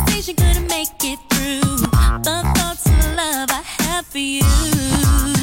Conversation couldn't make it through. The thoughts of love I have for you.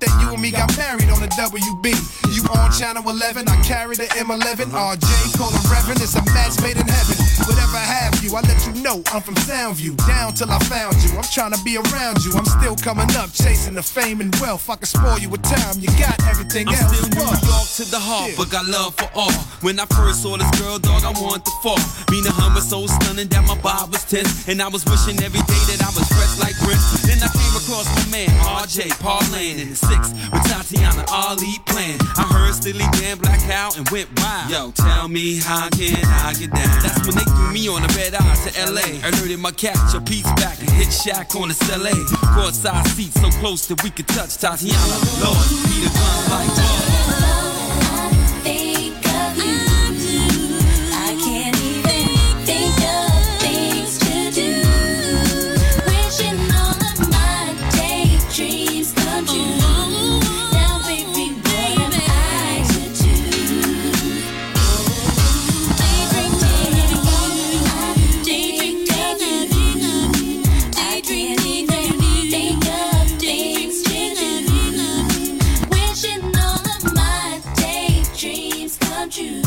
That you and me got married on the WB. You on channel 11, I carry the M11. RJ, call him Reverend, it's a match made in heaven. Whatever I have you, I let you know I'm from Soundview. Down till I found you, I'm trying to be around you. I'm still coming up, chasing the fame and wealth. I can spoil you with time, you got everything else. I'm else. still New? York to the heart, but got love for all. When I first saw this girl, dog, I wanted to fall. Being a hummer so stunning that my vibe was tense. And I was wishing every day that I was fresh like Prince. Then I came across my man, RJ, Parlane in the six with Tatiana Ali playing. I heard Steely Dan Black Cow and went wild. Yo, tell me how can I get down? That's when they threw me on a red eye to LA. Alerted my catch, a piece back and hit Shaq on the LA. Courtside seats so close that we could touch Tatiana. Lord, beat a gun like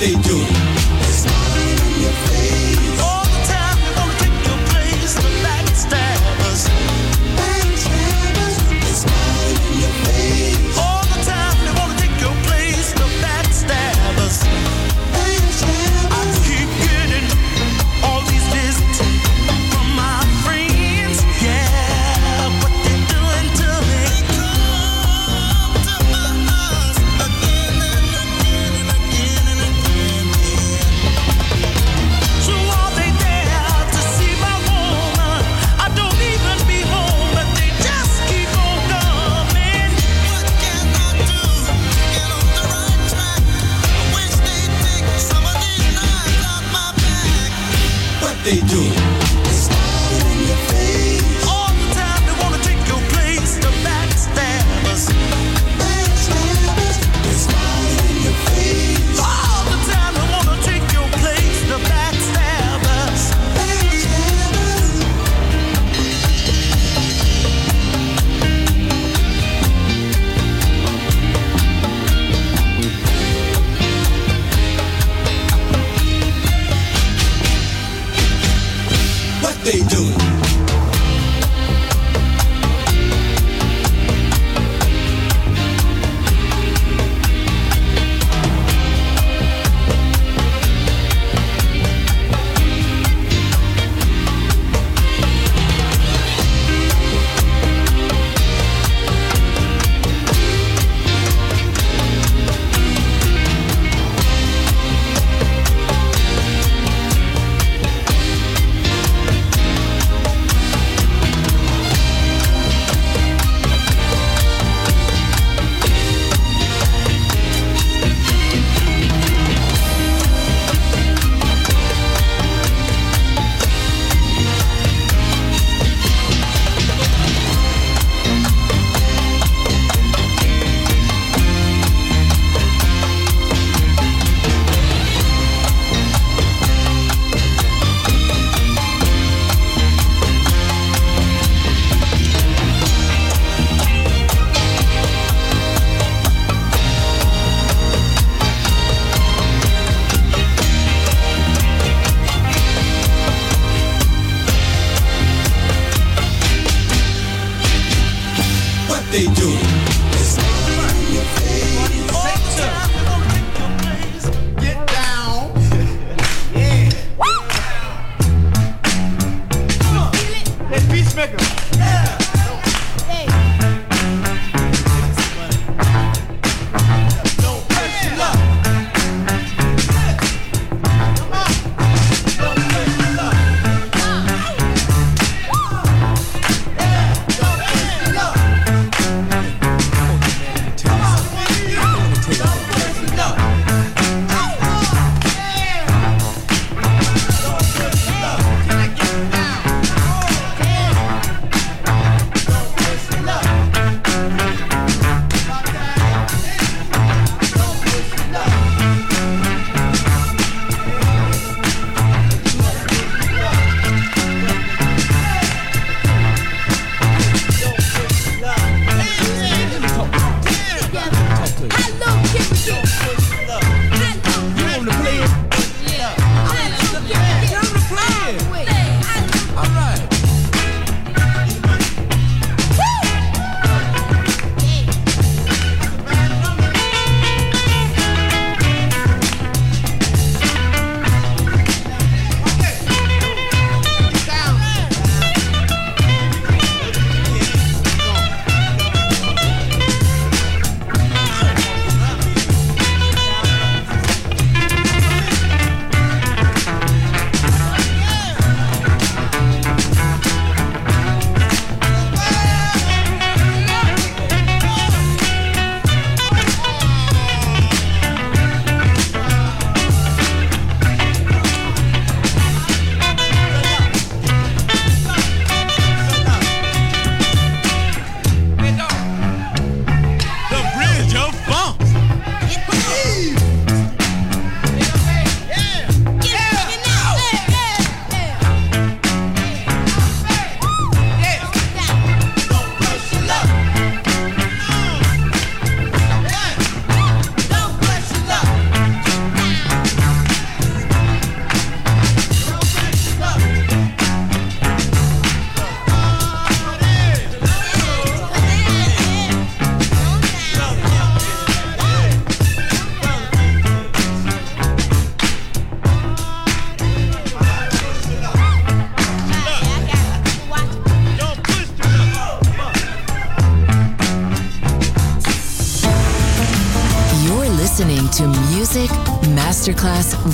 they do.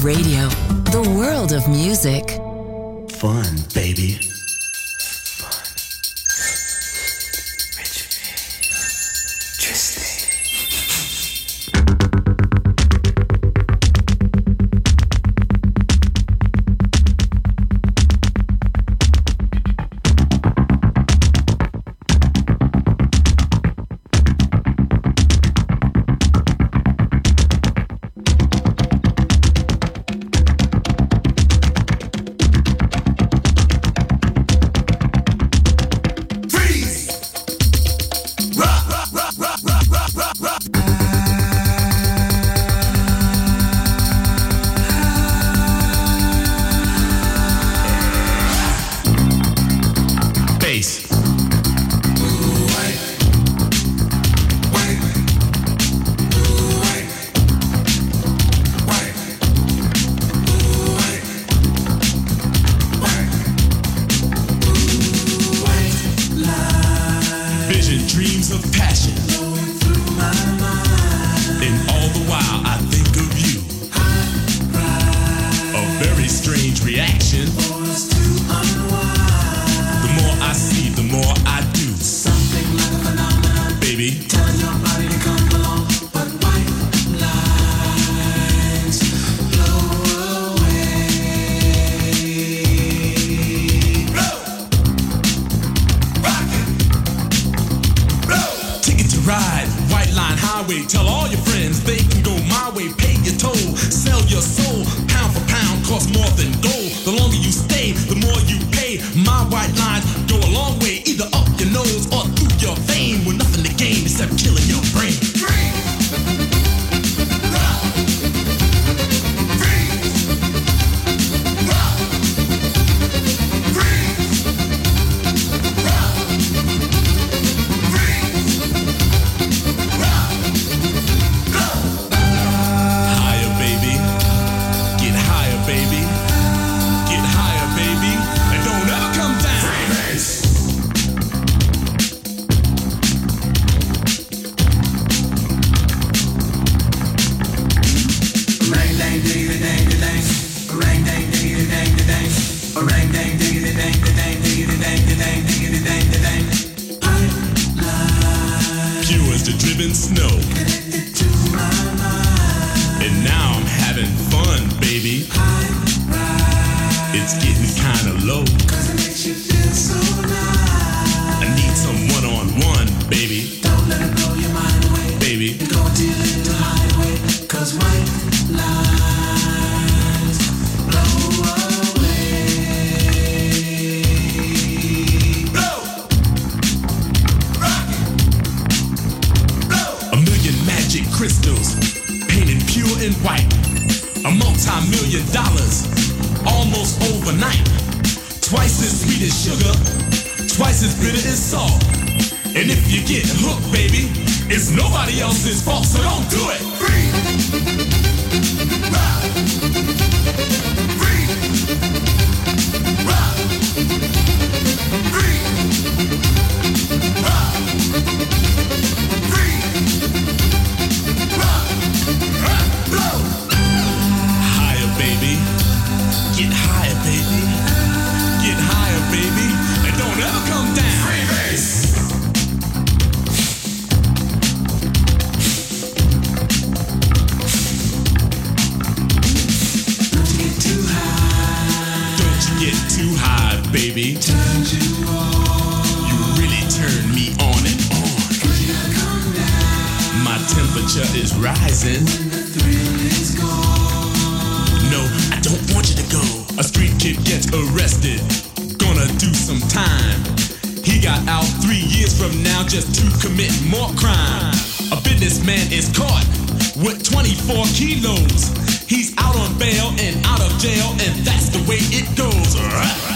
Radio, Three years from now, just to commit more crime. A businessman is caught with 24 kilos. He's out on bail and out of jail, and that's the way it goes.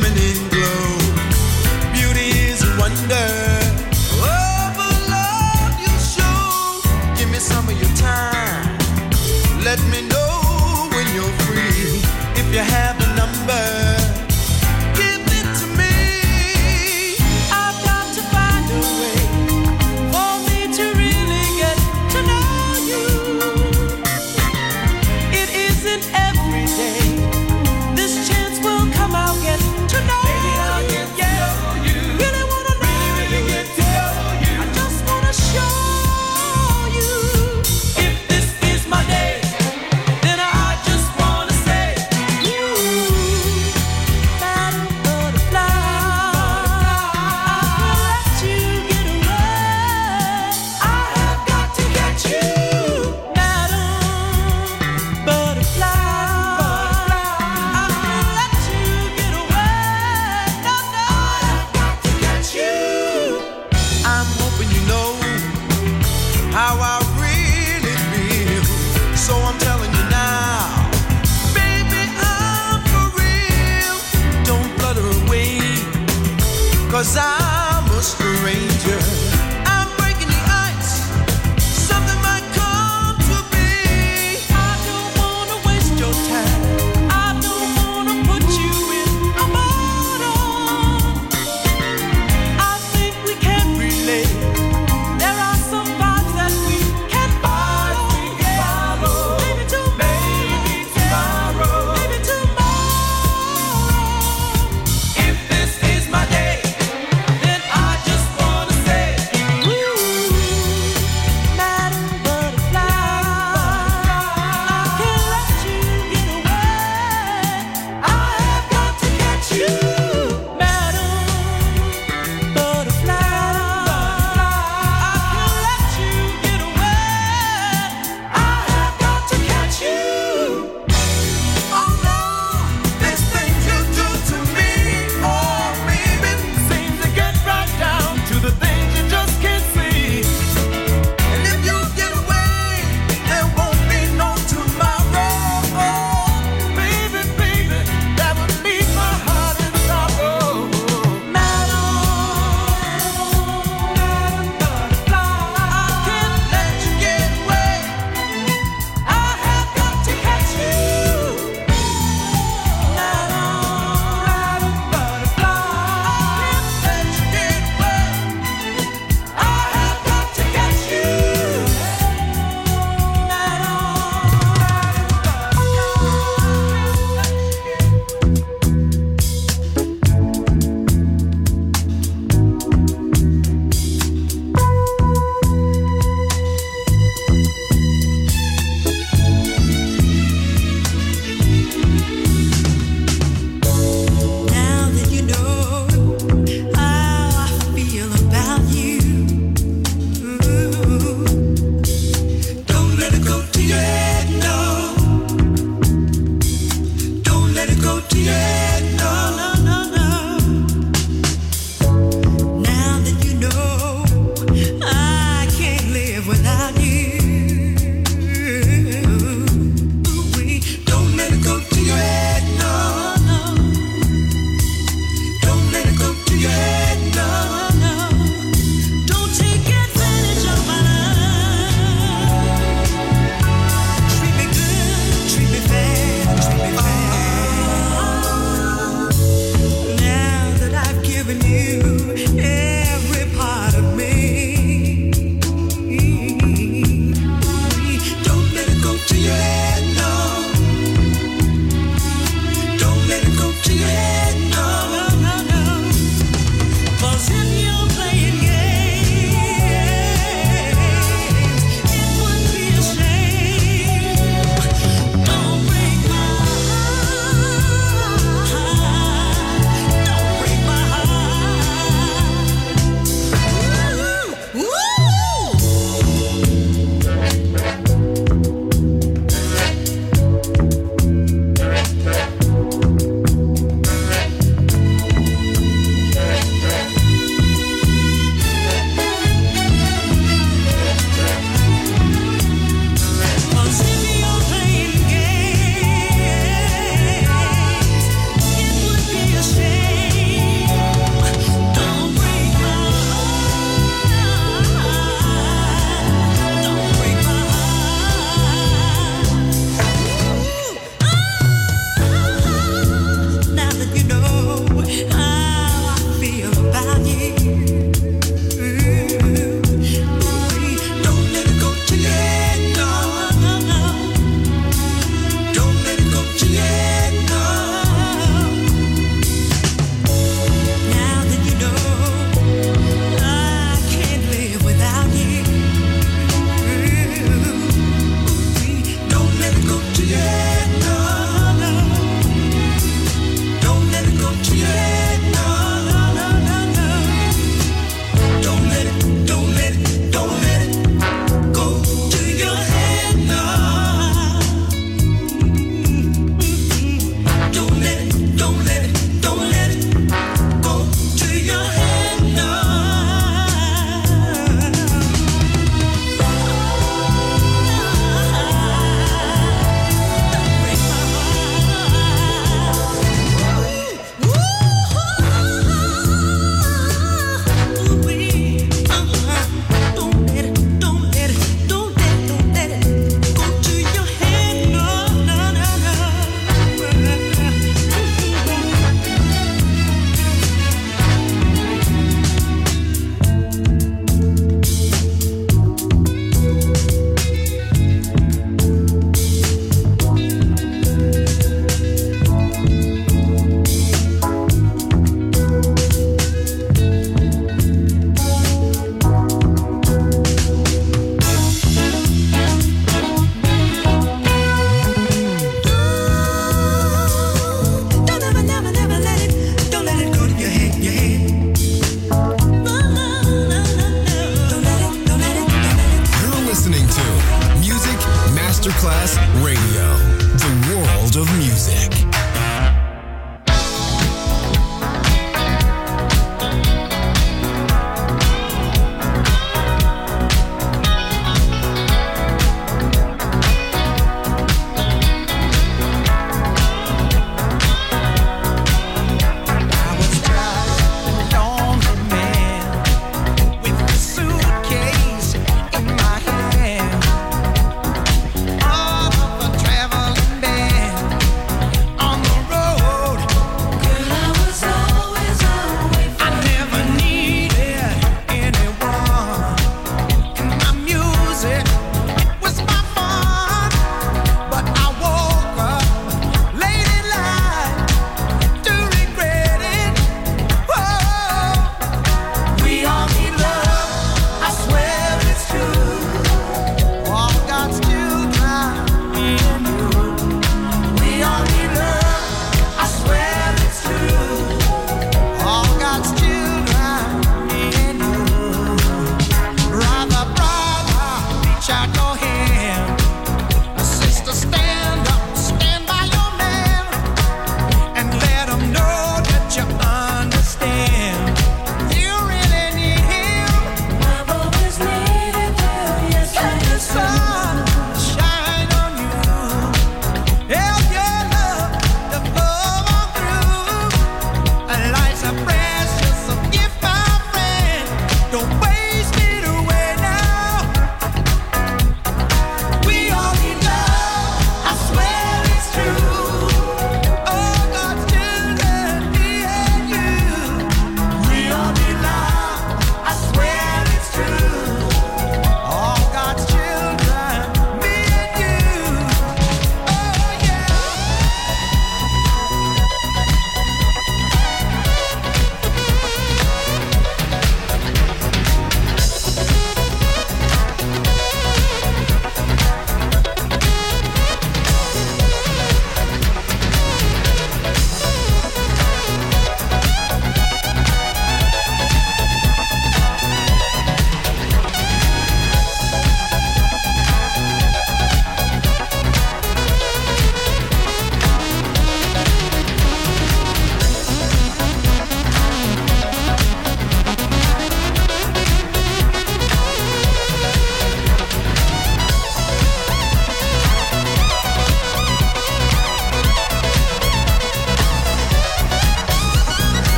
Such